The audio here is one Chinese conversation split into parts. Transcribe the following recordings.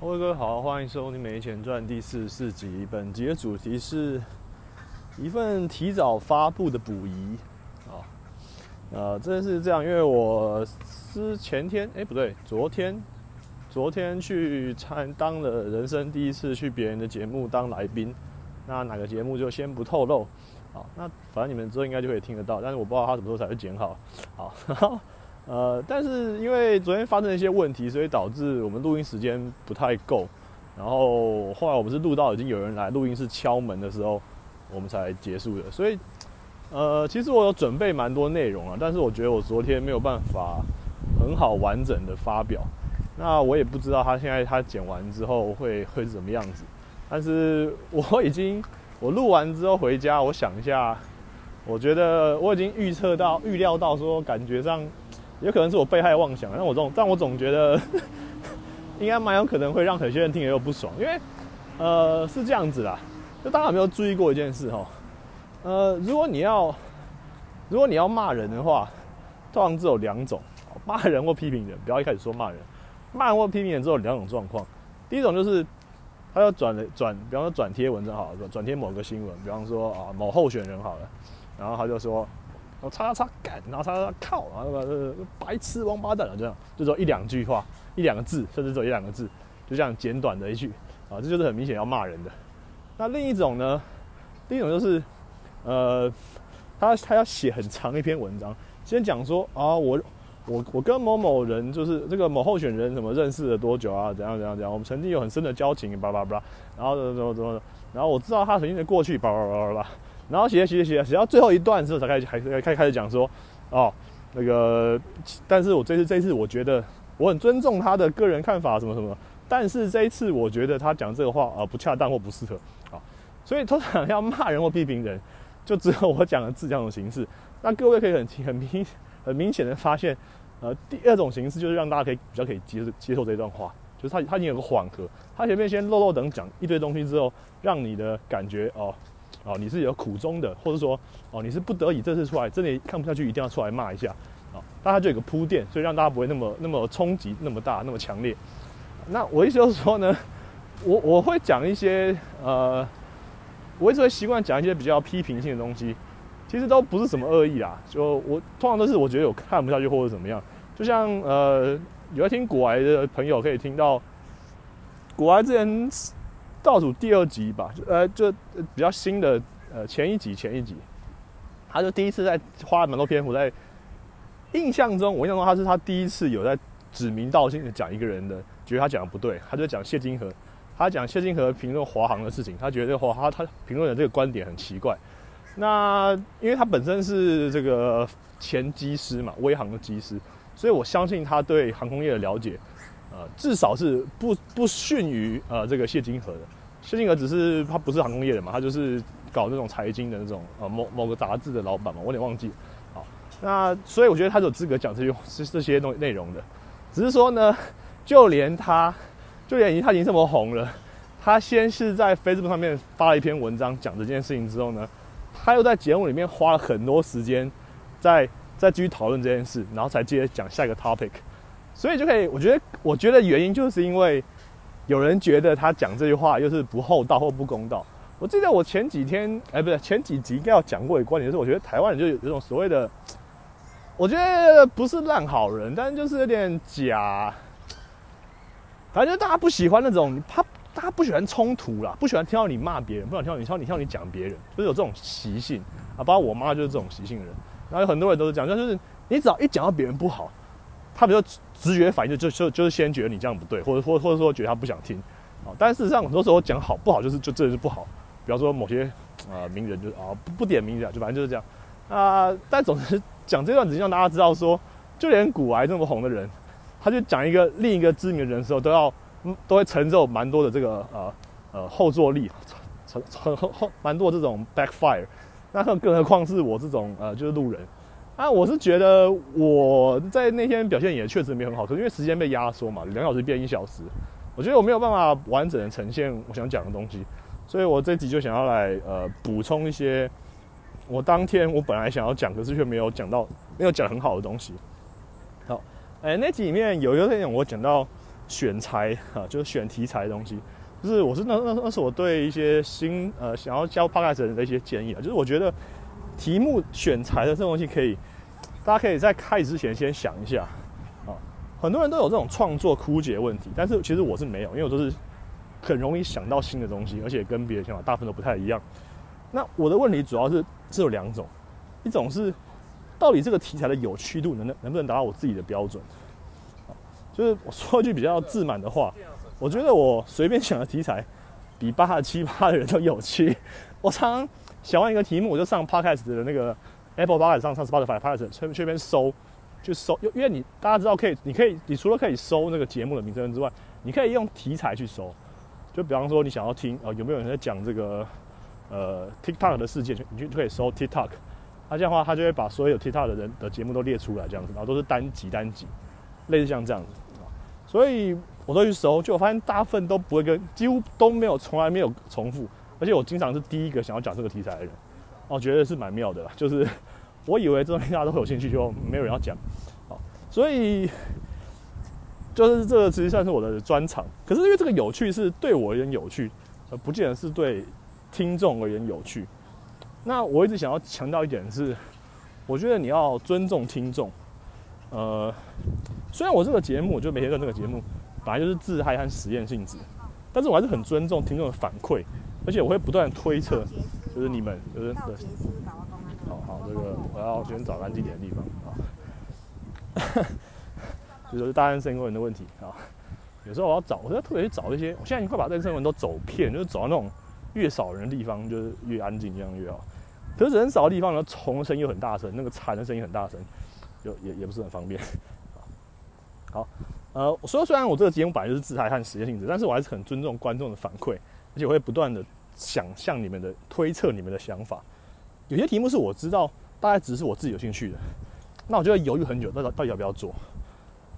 各位好，欢迎收听《没钱赚》第四十四集。本集的主题是一份提早发布的补遗啊。呃，真的是这样，因为我之前天，哎，不对，昨天，昨天去参当了人生第一次去别人的节目当来宾。那哪个节目就先不透露。好，那反正你们之后应该就可以听得到，但是我不知道他什么时候才会剪好。好。呃，但是因为昨天发生了一些问题，所以导致我们录音时间不太够。然后后来我们是录到已经有人来录音室敲门的时候，我们才结束的。所以，呃，其实我有准备蛮多内容啊，但是我觉得我昨天没有办法很好完整的发表。那我也不知道他现在他剪完之后会会是什么样子。但是 我已经我录完之后回家，我想一下，我觉得我已经预测到、预料到说，感觉上。有可能是我被害妄想，但我总但我总觉得应该蛮有可能会让有些人听也有不爽，因为呃是这样子啦，就大家有没有注意过一件事哈？呃，如果你要如果你要骂人的话，通常只有两种，骂人或批评人，不要一开始说骂人，骂人或批评人只有两种状况，第一种就是他要转转，比方说转贴文章好了，转贴某个新闻，比方说啊某候选人好了，然后他就说。然后叉叉叉干，然后叉叉靠，然后呃白痴王八蛋啊，这样就说一两句话，一两个字，甚至只有一两个字，就这样简短的一句啊，这就是很明显要骂人的。那另一种呢，另一种就是，呃，他他要写很长一篇文章，先讲说啊，我我我跟某某人就是这个某候选人怎么认识了多久啊，怎样怎样怎样，我们曾经有很深的交情，叭叭叭，然后怎么怎么怎么，然后我知道他曾经的过去，叭叭叭叭叭。然后写写写写到最后一段之后，才开始还是开开始讲说，哦，那个，但是我这次这次我觉得我很尊重他的个人看法什么什么，但是这一次我觉得他讲这个话啊不恰当或不适合，啊，所以通常要骂人或批评人，就只有我讲的字这种形式。那各位可以很很明很明显的发现，呃，第二种形式就是让大家可以比较可以接接受这段话，就是他他已经有个缓和，他前面先漏漏等讲一堆东西之后，让你的感觉哦。哦，你是有苦衷的，或者说，哦，你是不得已这次出来，真的看不下去，一定要出来骂一下，啊，大家就有个铺垫，所以让大家不会那么那么冲击那么大那么强烈。那我意思就是说呢，我我会讲一些呃，我一直会习惯讲一些比较批评性的东西，其实都不是什么恶意啦，就我通常都是我觉得有看不下去或者怎么样，就像呃，有在听古癌的朋友可以听到，古癌之前。倒数第二集吧，呃，就比较新的，呃，前一集前一集，他就第一次在花了蛮多篇幅在印象中，我印象中他是他第一次有在指名道姓的讲一个人的，觉得他讲的不对，他就讲谢金河，他讲谢金河评论华航的事情，他觉得华他他评论的这个观点很奇怪，那因为他本身是这个前机师嘛，威航的机师，所以我相信他对航空业的了解。呃，至少是不不逊于呃这个谢金河的。谢金河只是他不是航空业的嘛，他就是搞那种财经的那种呃某某个杂志的老板嘛，我有点忘记。好，那所以我觉得他有资格讲这些是 这些东内容的。只是说呢，就连他，就连他已经这么红了，他先是在 Facebook 上面发了一篇文章讲这件事情之后呢，他又在节目里面花了很多时间，在再继续讨论这件事，然后才接着讲下一个 topic。所以就可以，我觉得，我觉得原因就是因为有人觉得他讲这句话又是不厚道或不公道。我记得我前几天，哎，不是前几集应该要讲过一个观点，就是我觉得台湾人就有有种所谓的，我觉得不是烂好人，但是就是有点假。反正大家不喜欢那种，他大家不喜欢冲突啦，不喜欢听到你骂别人，不想听到你听到你听到你讲别人，就是有这种习性啊。包括我妈就是这种习性的人，然后有很多人都是讲，就是你只要一讲到别人不好。他比较直觉反应就就就就是先觉得你这样不对，或者或或者说觉得他不想听，啊，但事实上很多时候讲好不好就是就真的是不好，比方说某些啊名人就是啊不不点名的，就反正就是这样啊，但总之讲这段只是让大家知道说，就连古癌这么红的人，他就讲一个另一个知名的人的时候，都要都会承受蛮多的这个呃呃后坐力，承承后后蛮多这种 backfire，那更何况是我这种呃就是路人。啊，我是觉得我在那天表现也确实没很好，可是因为时间被压缩嘛，两小时变一小时，我觉得我没有办法完整的呈现我想讲的东西，所以我这集就想要来呃补充一些我当天我本来想要讲，可是却没有讲到，没有讲很好的东西。好，哎，那集里面有一个内容我讲到选材啊，就是选题材的东西。就是我是那那那是我对一些新呃想要教 podcast 人的一些建议啊。就是我觉得题目选材的这东西可以，大家可以在开始之前先想一下啊。很多人都有这种创作枯竭问题，但是其实我是没有，因为我都是很容易想到新的东西，而且跟别的想法大部分都不太一样。那我的问题主要是只有两种，一种是到底这个题材的有趣度能能不能达到我自己的标准？就是我说一句比较自满的话，我觉得我随便想的题材比八十七八的人都有趣。我常常想完一个题目，我就上 Podcast 的那个 Apple Podcast 上上 Spotify Podcast 去去边搜，就搜，因为你大家知道可以，你可以，你除了可以搜那个节目的名称之外，你可以用题材去搜。就比方说你想要听呃有没有人在讲这个呃 TikTok 的事件，你就可以搜 TikTok。那这样的话，他就会把所有 TikTok 的人的节目都列出来，这样子，然后都是单集单集，类似像这样子。所以我都去搜，就我发现大部分都不会跟，几乎都没有，从来没有重复。而且我经常是第一个想要讲这个题材的人，我觉得是蛮妙的啦。就是我以为这东西大家都会有兴趣，就没有人要讲。好，所以就是这个其实算是我的专长。可是因为这个有趣是对我而言有趣，而不见得是对听众而言有趣。那我一直想要强调一点是，我觉得你要尊重听众。呃，虽然我这个节目，就每天做这个节目，本来就是自嗨和实验性质，但是我还是很尊重听众的反馈，而且我会不断推测，就是你们就是对，好好，这个我要先找安静点的地方啊，就是大安生文的问题啊，有时候我要找，我在特别去找一些，我现在已经快把这生文都走遍，就是走到那种越少人的地方，就是越安静，这样越好。可是人少的地方呢，虫的声音又很大声，那个蝉的声音很大声。就也也不是很方便，好，呃，所以虽然我这个节目本来就是自嗨和实验性质，但是我还是很尊重观众的反馈，而且会不断的想象你们的推测，你们的想法。有些题目是我知道大概只是我自己有兴趣的，那我就会犹豫很久，到底到底要不要做。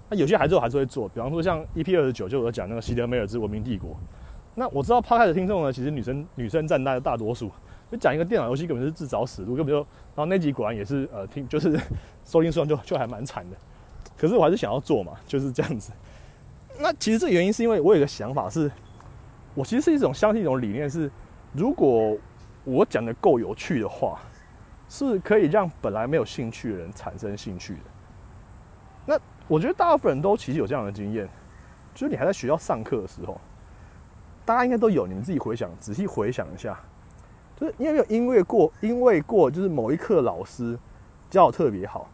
那有些还是我还是会做，比方说像 EP 二十九，就我讲那个希德梅尔之文明帝国。那我知道 p 开的听众呢，其实女生女生占大大多数。就讲一个电脑游戏根本是自找死路，根本就，然后那集果然也是呃听就是收听数量就就还蛮惨的，可是我还是想要做嘛，就是这样子。那其实这原因是因为我有个想法是，我其实是一种相信一种理念是，如果我讲的够有趣的话，是可以让本来没有兴趣的人产生兴趣的。那我觉得大部分人都其实有这样的经验，就是你还在学校上课的时候，大家应该都有，你们自己回想，仔细回想一下。就是你有没有因为过，因为过就是某一课老师教的特别好，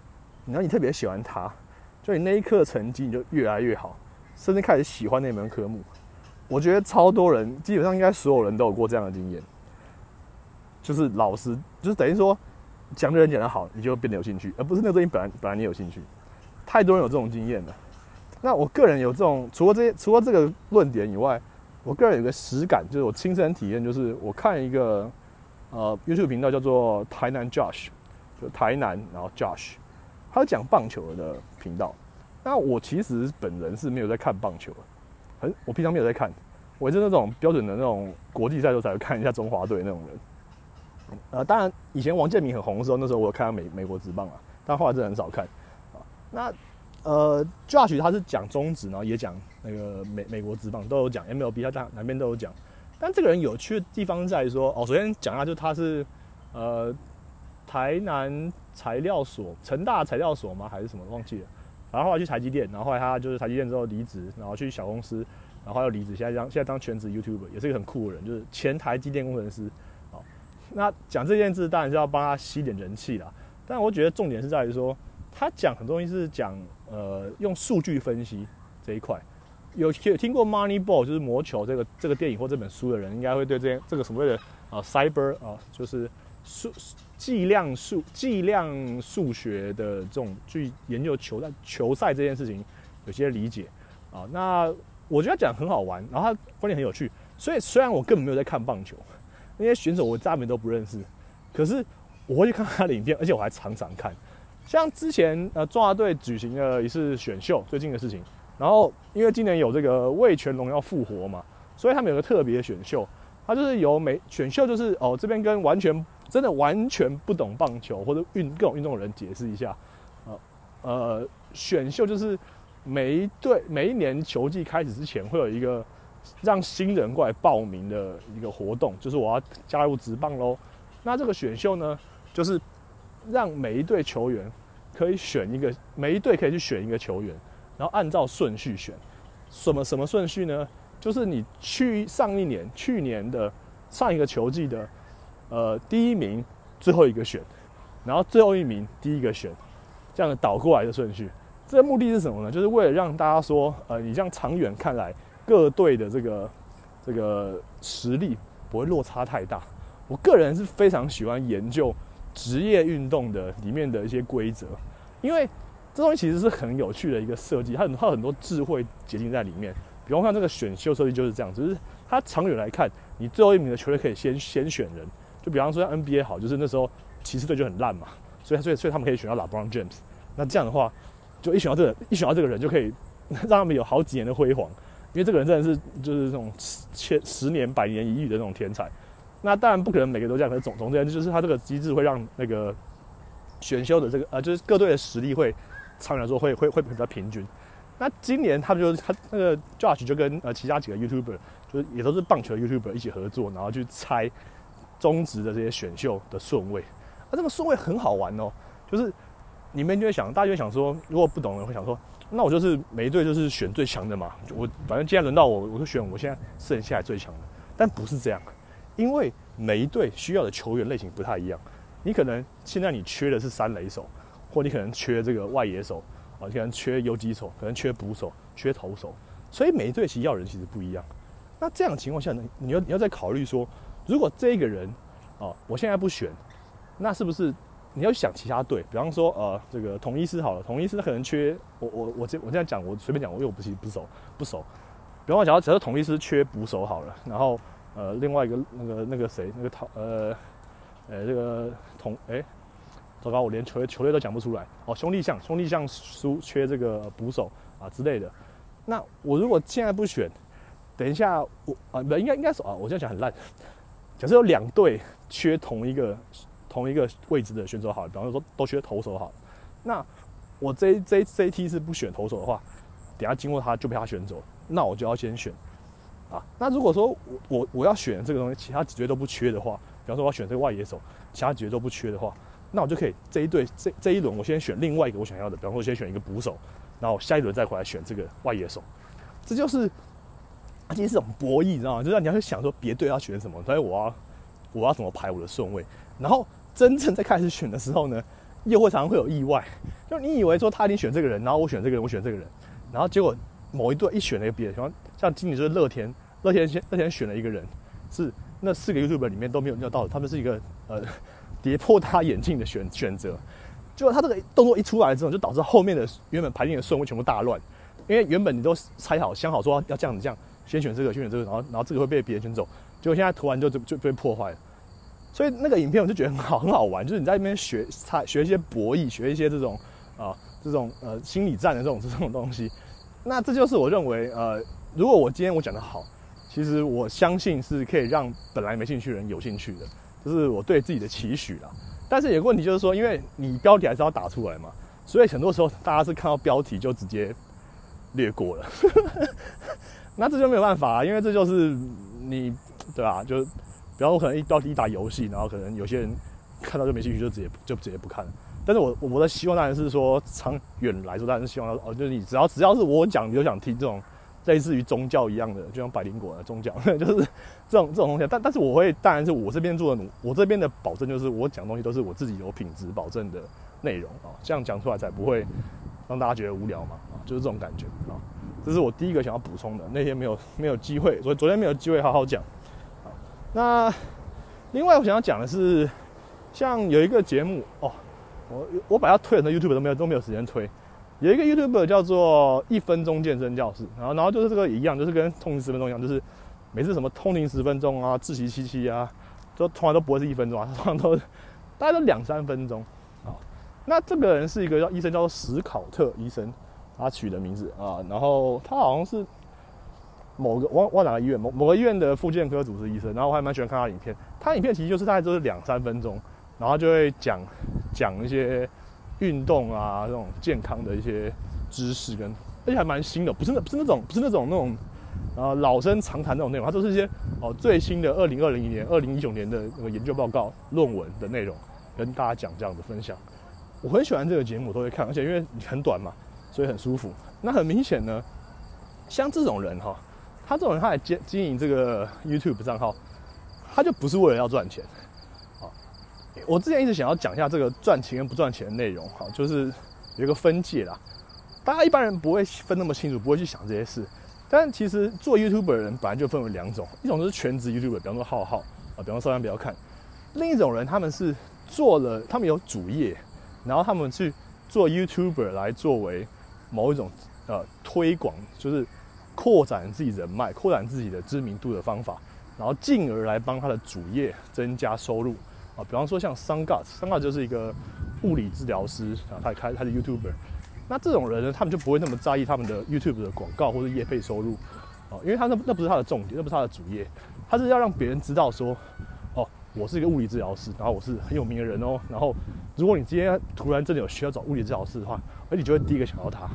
然后你特别喜欢他，就你那一课的成绩你就越来越好，甚至开始喜欢那门科目。我觉得超多人，基本上应该所有人都有过这样的经验，就是老师就是等于说讲的人讲的好，你就变得有兴趣，而不是那个东西本来本来你有兴趣。太多人有这种经验了。那我个人有这种，除了这些，除了这个论点以外，我个人有个实感，就是我亲身体验，就是我看一个。呃，YouTube 频道叫做台南 Josh，就台南，然后 Josh，他讲棒球的频道。那我其实本人是没有在看棒球的，很我平常没有在看，我是那种标准的那种国际赛时候才会看一下中华队那种人。呃，当然以前王建民很红的时候，那时候我有看到美美国职棒啊，但后来真的很少看啊。那呃，Josh 他是讲中职，然后也讲那个美美国职棒都有讲，MLB 他讲哪边都有讲。但这个人有趣的地方在于说，哦，首先讲一下，就他是，呃，台南材料所、成大材料所吗？还是什么？忘记了。然后后来去台积电，然后后来他就是台积电之后离职，然后去小公司，然后又离职，现在当现在当全职 YouTuber，也是一个很酷的人，就是前台积电工程师。好，那讲这件事当然是要帮他吸点人气啦。但我觉得重点是在于说，他讲很多东西是讲，呃，用数据分析这一块。有有听过《Moneyball》就是魔球这个这个电影或这本书的人，应该会对这这个所谓的啊 cyber 啊，就是数计量数计量数学的这种去研究球赛球赛这件事情有些理解啊。那我觉得讲很好玩，然后他观点很有趣。所以虽然我根本没有在看棒球，那些选手我大名都不认识，可是我会去看他的影片，而且我还常常看。像之前呃中华队举行的一次选秀，最近的事情。然后，因为今年有这个魏全龙要复活嘛，所以他们有个特别选秀，他就是由每选秀就是哦这边跟完全真的完全不懂棒球或者运各种运动的人解释一下，呃呃选秀就是每一队每一年球季开始之前，会有一个让新人过来报名的一个活动，就是我要加入职棒喽。那这个选秀呢，就是让每一队球员可以选一个，每一队可以去选一个球员，然后按照顺序选。什么什么顺序呢？就是你去上一年、去年的上一个球季的，呃，第一名最后一个选，然后最后一名第一个选，这样的倒过来的顺序。这个目的是什么呢？就是为了让大家说，呃，你这样长远看来，各队的这个这个实力不会落差太大。我个人是非常喜欢研究职业运动的里面的一些规则，因为这东西其实是很有趣的一个设计，它很它很多智慧结晶在里面。比方说这个选秀设计就是这样，只是它长远来看，你最后一名的球队可以先先选人。就比方说 NBA 好，就是那时候骑士队就很烂嘛，所以所以所以他们可以选到 LeBron James。那这样的话，就一选到这个一选到这个人就可以 让他们有好几年的辉煌，因为这个人真的是就是那种千十年百年一遇的那种天才。那当然不可能每个都这样，可是总总之就是他这个机制会让那个选秀的这个呃，就是各队的实力会长远来说会会会比较平均。那今年他们就是他那个 Josh 就跟呃其他几个 YouTuber 就是也都是棒球的 YouTuber 一起合作，然后去猜中职的这些选秀的顺位。那这个顺位很好玩哦，就是你们就会想，大家就会想说，如果不懂的人会想说，那我就是每一队就是选最强的嘛，我反正既然轮到我，我就选我现在剩下最强的。但不是这样。因为每一队需要的球员类型不太一样，你可能现在你缺的是三垒手，或你可能缺这个外野手，啊，可能缺游击手，可能缺捕手，缺投手，所以每一队其实要人其实不一样。那这样的情况下呢，你要你要再考虑说，如果这个人，哦，我现在不选，那是不是你要想其他队？比方说，呃，这个统一师好了，统一师可能缺我我我这我这样讲，我随便讲，我又不是不熟不熟。比方讲，假如假如统一师缺捕手好了，然后。呃，另外一个那个那个谁，那个陶呃，呃，这个同哎，糟糕，我连球球队都讲不出来。哦，兄弟象，兄弟象输缺这个捕手啊之类的。那我如果现在不选，等一下我啊不应该应该是啊，我这样讲很烂。假设有两队缺同一个同一个位置的选手，好，比方说都缺投手好，那我这这这一梯是不选投手的话，等下经过他就被他选走，那我就要先选。啊，那如果说我我我要选这个东西，其他几队都不缺的话，比方说我要选这个外野手，其他几队都不缺的话，那我就可以这一队这这一轮我先选另外一个我想要的，比方说先选一个捕手，然后下一轮再回来选这个外野手，这就是其实是种博弈，你知道吗？就是你要去想说别队要选什么，所以我要我要怎么排我的顺位，然后真正在开始选的时候呢，又会常常会有意外，就你以为说他已经选这个人，然后我选这个人，我选这个人，然后结果某一队一选了一个别的，比方。像今年就是乐天，乐天先乐天选了一个人，是那四个 YouTube 里面都没有料到，他们是一个呃跌破他眼镜的选选择。就他这个动作一出来之后，就导致后面的原本排定的顺位全部大乱，因为原本你都猜好想好说要这样子这样，先选这个，先选这个，然后然后这个会被别人选走，结果现在突然就就就被破坏了。所以那个影片我就觉得很好很好玩，就是你在那边学猜学一些博弈，学一些这种啊这种呃心理战的这种这种东西。那这就是我认为呃。如果我今天我讲的好，其实我相信是可以让本来没兴趣的人有兴趣的，这是我对自己的期许啦。但是有个问题就是说，因为你标题还是要打出来嘛，所以很多时候大家是看到标题就直接略过了。那这就没有办法啊，因为这就是你对吧？就比方说可能一标题一打游戏，然后可能有些人看到就没兴趣，就直接就直接不看了。但是我我的希望当然是说，长远来说，当然是希望哦，就是你只要只要是我讲，你就想听这种。类似于宗教一样的，就像百灵果的宗教，就是这种这种东西。但但是我会，当然是我这边做的努，我这边的保证就是我讲东西都是我自己有品质保证的内容啊，这样讲出来才不会让大家觉得无聊嘛啊，就是这种感觉啊。这是我第一个想要补充的。那天没有没有机会，所以昨天没有机会好好讲。那另外我想要讲的是，像有一个节目哦，我我把它推很多 YouTube 都没有都没有时间推。有一个 YouTube 叫做一分钟健身教室，然后然后就是这个一样，就是跟通勤十分钟一样，就是每次什么通勤十分钟啊、自习七七啊，都从来都不会是一分钟啊，通常都大概都两三分钟。啊，那这个人是一个叫医生，叫做史考特医生，他取的名字啊，然后他好像是某个忘忘哪个医院某某个医院的附健科主治医生，然后我还蛮喜欢看他影片，他影片其实就是大概都是两三分钟，然后就会讲讲一些。运动啊，这种健康的一些知识跟而且还蛮新的，不是那不是那种不是那种那种啊老生常谈那种内容，他都是一些哦最新的二零二零年、二零一九年的那个研究报告、论文的内容，跟大家讲这样的分享。我很喜欢这个节目，我都会看，而且因为很短嘛，所以很舒服。那很明显呢，像这种人哈，他这种人他来经经营这个 YouTube 账号，他就不是为了要赚钱。好，我之前一直想要讲一下这个赚钱跟不赚钱的内容，哈，就是有一个分界啦。大家一般人不会分那么清楚，不会去想这些事。但其实做 YouTuber 的人本来就分为两种，一种是全职 YouTuber，比方说浩浩啊，比方说少量不要看；另一种人他们是做了，他们有主业。然后他们去做 YouTuber 来作为某一种呃推广，就是扩展自己人脉、扩展自己的知名度的方法，然后进而来帮他的主业增加收入啊。比方说像 Sungut，Sungut 就是一个物理治疗师啊，他开他的 YouTuber。那这种人呢，他们就不会那么在意他们的 YouTube 的广告或者业配收入啊，因为他那那不是他的重点，那不是他的主业，他是要让别人知道说。哦我是一个物理治疗师，然后我是很有名的人哦。然后，如果你今天突然真的有需要找物理治疗师的话，而你就会第一个想到他，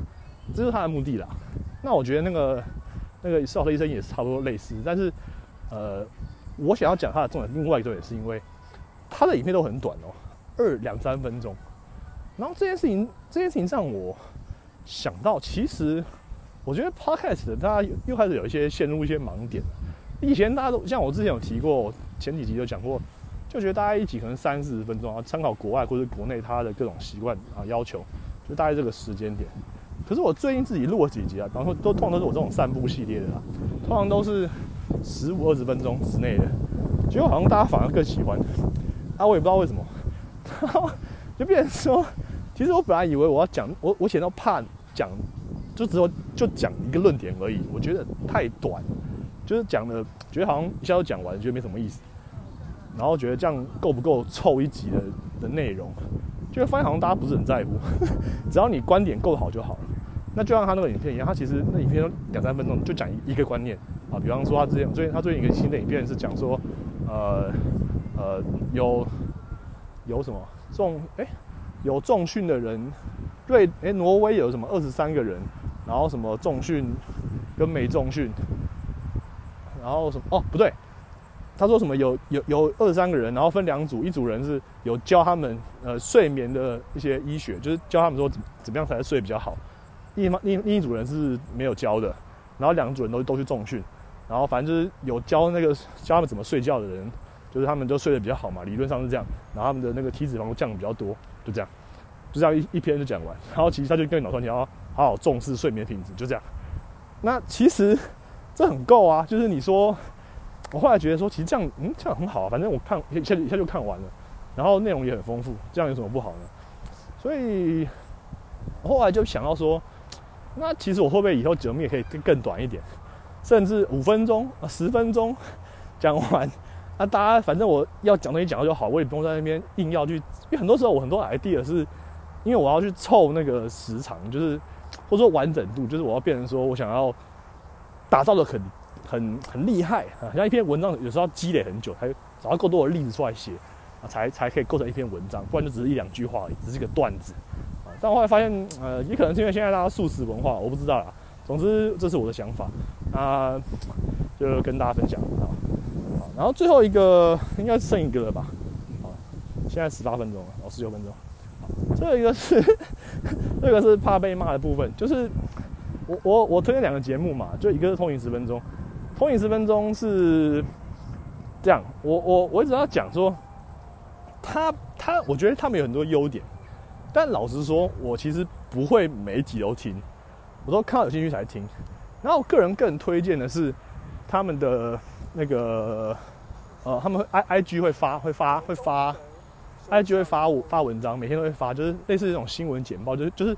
这是他的目的啦。那我觉得那个那个邵医生也是差不多类似，但是呃，我想要讲他的重点，另外一个也是因为他的影片都很短哦，二两三分钟。然后这件事情，这件事情让我想到，其实我觉得 Podcast 大家又开始有一些陷入一些盲点。以前大家都像我之前有提过。前几集有讲过，就觉得大家一集可能三四十分钟啊，参考国外或者国内他的各种习惯啊要求，就大概这个时间点。可是我最近自己录了几集啊，比方说都通常都是我这种散步系列的啦，通常都是十五二十分钟之内的，结果好像大家反而更喜欢。啊，我也不知道为什么，然后就变成说，其实我本来以为我要讲，我我写到怕讲，就只有就讲一个论点而已，我觉得太短，就是讲的觉得好像一下就讲完，觉得没什么意思。然后觉得这样够不够凑一集的的内容，就会发现好像大家不是很在乎，只要你观点够好就好了。那就像他那个影片一样，他其实那影片两三分钟就讲一个观念啊，比方说他之前最近他最近一个新的影片是讲说，呃呃有有什么重哎有重训的人，对哎挪威有什么二十三个人，然后什么重训跟没重训，然后什么哦不对。他说什么有有有二十三个人，然后分两组，一组人是有教他们呃睡眠的一些医学，就是教他们说怎怎么样才能睡比较好。另一另另一组人是没有教的，然后两组人都都去重训，然后反正就是有教那个教他们怎么睡觉的人，就是他们都睡得比较好嘛，理论上是这样，然后他们的那个体脂肪降的比较多，就这样，就这样一一篇就讲完。然后其实他就跟你脑传你要好好重视睡眠品质，就这样。那其实这很够啊，就是你说。我后来觉得说，其实这样，嗯，这样很好啊。反正我看一下一下就看完了，然后内容也很丰富，这样有什么不好呢？所以，后来就想到说，那其实我会不会以后节目也可以更更短一点，甚至五分钟啊、十分钟 讲完？那大家反正我要讲东西讲到就好，我也不用在那边硬要去。因为很多时候我很多 idea 是，因为我要去凑那个时长，就是或者说完整度，就是我要变成说我想要打造的很。很很厉害啊！像一篇文章有时候要积累很久，才找到够多的例子出来写才才可以构成一篇文章，不然就只是一两句话而已，只是一个段子啊。但我后来发现，呃，也可能是因为现在大家素食文化，我不知道啦。总之，这是我的想法啊，就跟大家分享啊。好，然后最后一个应该剩一个了吧？好，现在十八分钟了，哦，十九分钟。好，最后一个是 这个是怕被骂的部分，就是我我我推荐两个节目嘛，就一个是通勤十分钟。通勤十分钟是这样，我我我一直要讲说，他他，我觉得他们有很多优点，但老实说，我其实不会每集都听，我都看到有兴趣才听。然后我个人更推荐的是他们的那个呃，他们 i i g 会发会发会发 i g 会发发文章，每天都会发，就是类似这种新闻简报，就是就是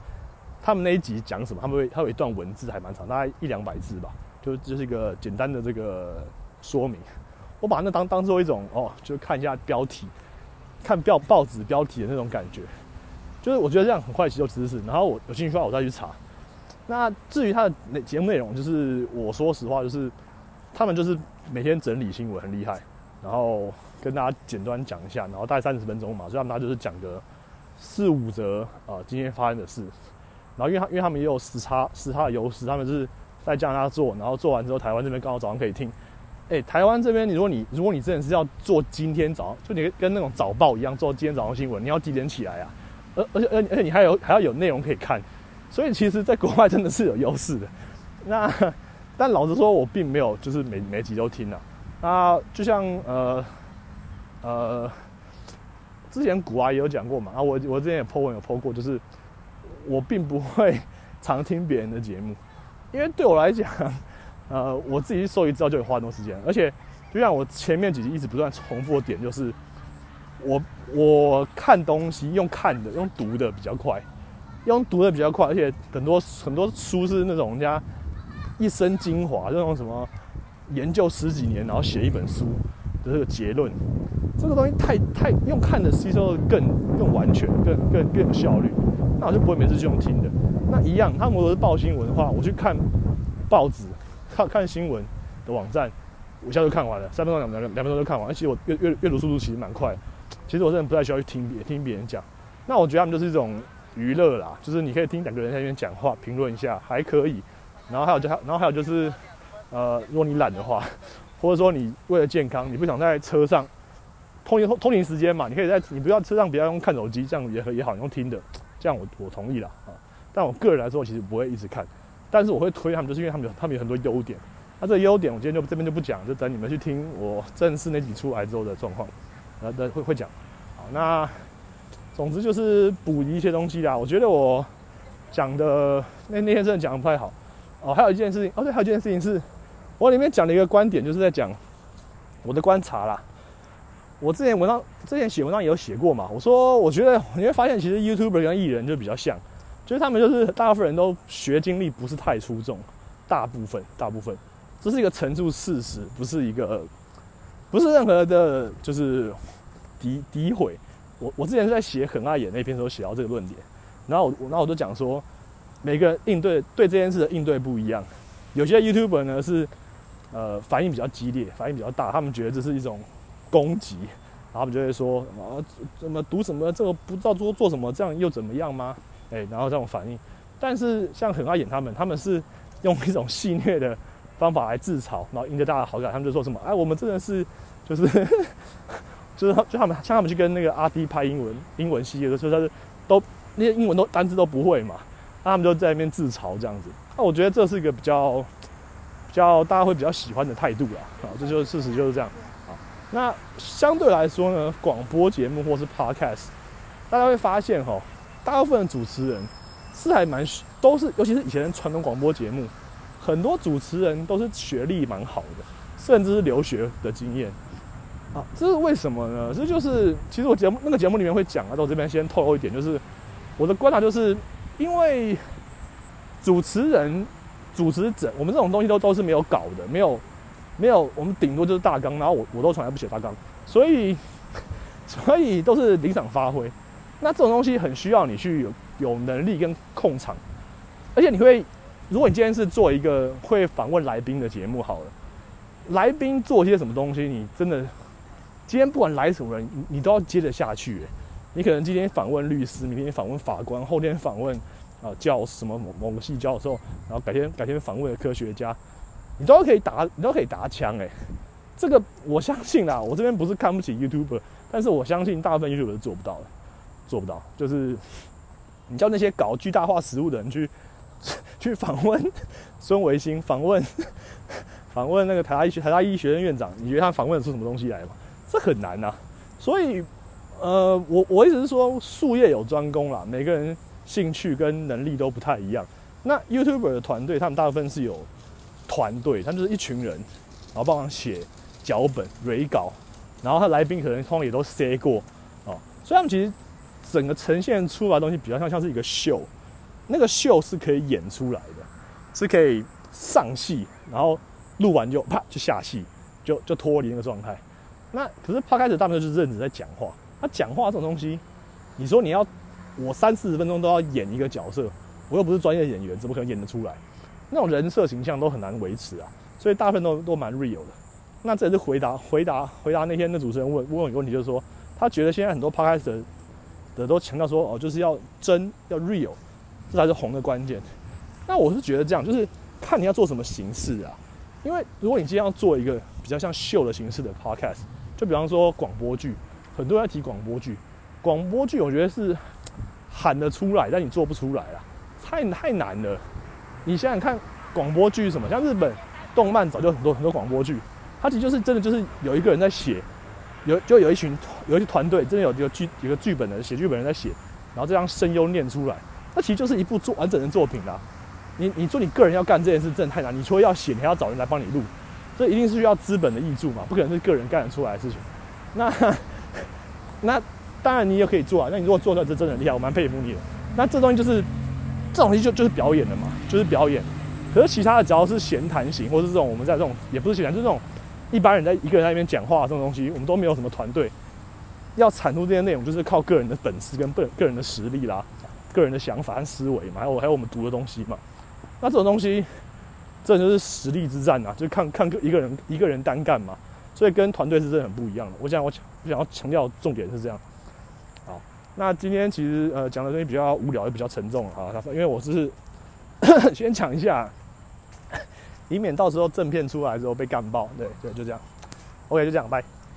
他们那一集讲什么，他们会他有一段文字还蛮长，大概一两百字吧。就就是一个简单的这个说明，我把那当当做一种哦，就看一下标题，看标报纸标题的那种感觉，就是我觉得这样很快吸收知识，然后我有兴趣的话我再去查。那至于他的节目内容，就是我说实话，就是他们就是每天整理新闻很厉害，然后跟大家简单讲一下，然后大概三十分钟嘛，所以他们就是讲个四五则啊今天发生的事，然后因为他因为他们也有时差时差的优势，他们是在加拿大做，然后做完之后台湾这边刚好早上可以听。哎，台湾这边，你如果你如果你真的是要做今天早上，就你跟那种早报一样做今天早上新闻，你要几点起来啊？而而且而而且你还有还要有内容可以看，所以其实，在国外真的是有优势的。那但老实说，我并没有就是每每集都听啊。那就像呃呃，之前古阿也有讲过嘛，啊，我我之前也 po 文有 po 过，就是我并不会常听别人的节目，因为对我来讲。呃，我自己去搜一资料就会花很多时间，而且就像我前面几集一直不断重复的点，就是我我看东西用看的，用读的比较快，用读的比较快，而且很多很多书是那种人家一生精华，那种什么研究十几年然后写一本书的这个结论，这个东西太太用看的吸收的更更完全，更更更有效率，那我就不会每次就用听的。那一样，他们如果是报新闻的话，我去看报纸。看看新闻的网站，我一下就看完了，三分钟两两两分钟就看完。而且我阅阅阅读速度其实蛮快。其实我真的不太需要去听别听别人讲。那我觉得他们就是一种娱乐啦，就是你可以听两个人在那边讲话，评论一下还可以。然后还有就还然后还有就是，呃，如果你懒的话，或者说你为了健康，你不想在车上通勤通勤时间嘛，你可以在你不要车上不要用看手机，这样也也好用听的。这样我我同意了啊。但我个人来说，其实不会一直看。但是我会推他们，就是因为他们有他们有很多优点。那这个优点我今天就这边就不讲，就等你们去听我正式那集出来之后的状况，然后会会讲。好，那总之就是补一些东西啦。我觉得我讲的那那天真的讲的不太好。哦，还有一件事情，哦对，还有一件事情是，我里面讲了一个观点，就是在讲我的观察啦。我之前文章之前写文章也有写过嘛，我说我觉得你会发现，其实 YouTuber 跟艺人就比较像。就是他们就是 大部分人都学经历不是太出众，大部分大部分，这是一个陈述事实，不是一个不是任何的，就是诋诋毁。我我之前在写很爱演那篇时候写到这个论点，然后我然后我就讲说，每个人应对对这件事的应对不一样，有些 YouTuber 呢是呃反应比较激烈，反应比较大，他们觉得这是一种攻击，然后他们就会说啊怎么读什么这个不知道做做什么，这样又怎么样吗？哎，然后这种反应，但是像很爱演他们，他们是用一种戏谑的方法来自嘲，然后赢得大家的好感。他们就说什么：“哎，我们真的是，就是 就是就他们像他们去跟那个阿迪拍英文英文系的时候，他是都那些英文都单字都不会嘛，那他们就在那边自嘲这样子。那我觉得这是一个比较比较大家会比较喜欢的态度啦。啊，这就是事实就是这样。啊，那相对来说呢，广播节目或是 podcast，大家会发现哈。大部分的主持人是还蛮都是，尤其是以前传统广播节目，很多主持人都是学历蛮好的，甚至是留学的经验。啊，这是为什么呢？这就是其实我节目那个节目里面会讲啊，到这边先透露一点，就是我的观察就是，因为主持人、主持者，我们这种东西都都是没有稿的，没有没有，我们顶多就是大纲，然后我我都从来不写大纲，所以 所以都是临场发挥。那这种东西很需要你去有有能力跟控场，而且你会，如果你今天是做一个会访问来宾的节目好了，来宾做些什么东西，你真的今天不管来什么人，你都要接得下去。你可能今天访问律师，明天访问法官，后天访问啊教什么某某个系教授，然后改天改天访问科学家，你都可以打，你都可以打枪哎。这个我相信啦，我这边不是看不起 YouTuber，但是我相信大部分 YouTuber 是做不到的。做不到，就是你叫那些搞巨大化食物的人去 去访问孙维新，访问 访问那个台大医学台大医学院院长，你觉得他访问出什么东西来吗？这很难呐。所以，呃，我我意思是说，术业有专攻啦，每个人兴趣跟能力都不太一样。那 YouTuber 的团队，他们大部分是有团队，他们就是一群人，然后帮忙写脚本、蕊稿，然后他来宾可能通常也都 say 过哦，所以他们其实。整个呈现出来的东西比较像像是一个秀，那个秀是可以演出来的，是可以上戏，然后录完就啪就下戏，就就脱离那个状态。那可是他开始大部分就是认真在讲话，他讲话这种东西，你说你要我三四十分钟都要演一个角色，我又不是专业演员，怎么可能演得出来？那种人设形象都很难维持啊，所以大部分都都蛮 real 的。那这也是回答回答回答那天的主持人问问我一个问题，就是说他觉得现在很多 podcast 的都强调说哦，就是要真要 real，这才是红的关键。那我是觉得这样，就是看你要做什么形式啊。因为如果你今天要做一个比较像秀的形式的 podcast，就比方说广播剧，很多人在提广播剧，广播剧我觉得是喊得出来，但你做不出来啊，太太难了。你想想看，广播剧什么？像日本动漫早就很多很多广播剧，它其实就是真的就是有一个人在写，有就有一群有一些团队真的有一个剧有个剧本的写剧本人在写，然后这样声优念出来，那其实就是一部做完整的作品啦。你你说你个人要干这件事真的太难，你除了要写，你还要找人来帮你录，这一定是需要资本的益助嘛，不可能是个人干得出来的事情。那 那当然你也可以做啊，那你如果做出来这真的很厉害，我蛮佩服你的。那这东西就是这种东西就就是表演的嘛，就是表演。可是其他的只要是闲谈型，或是这种我们在这种也不是闲谈，就是这种一般人在一个人在那边讲话这种东西，我们都没有什么团队，要产出这些内容就是靠个人的本事跟个个人的实力啦，个人的想法和思维嘛，还有还有我们读的东西嘛。那这种东西，这就是实力之战啊！就看看个一个人一个人单干嘛，所以跟团队是真的很不一样的。我想我我想要强调重点是这样。好，那今天其实呃讲的东西比较无聊，也比较沉重啊。因为我是 先讲一下，以免到时候正片出来之后被干爆。对对，就这样。OK，就这样，拜。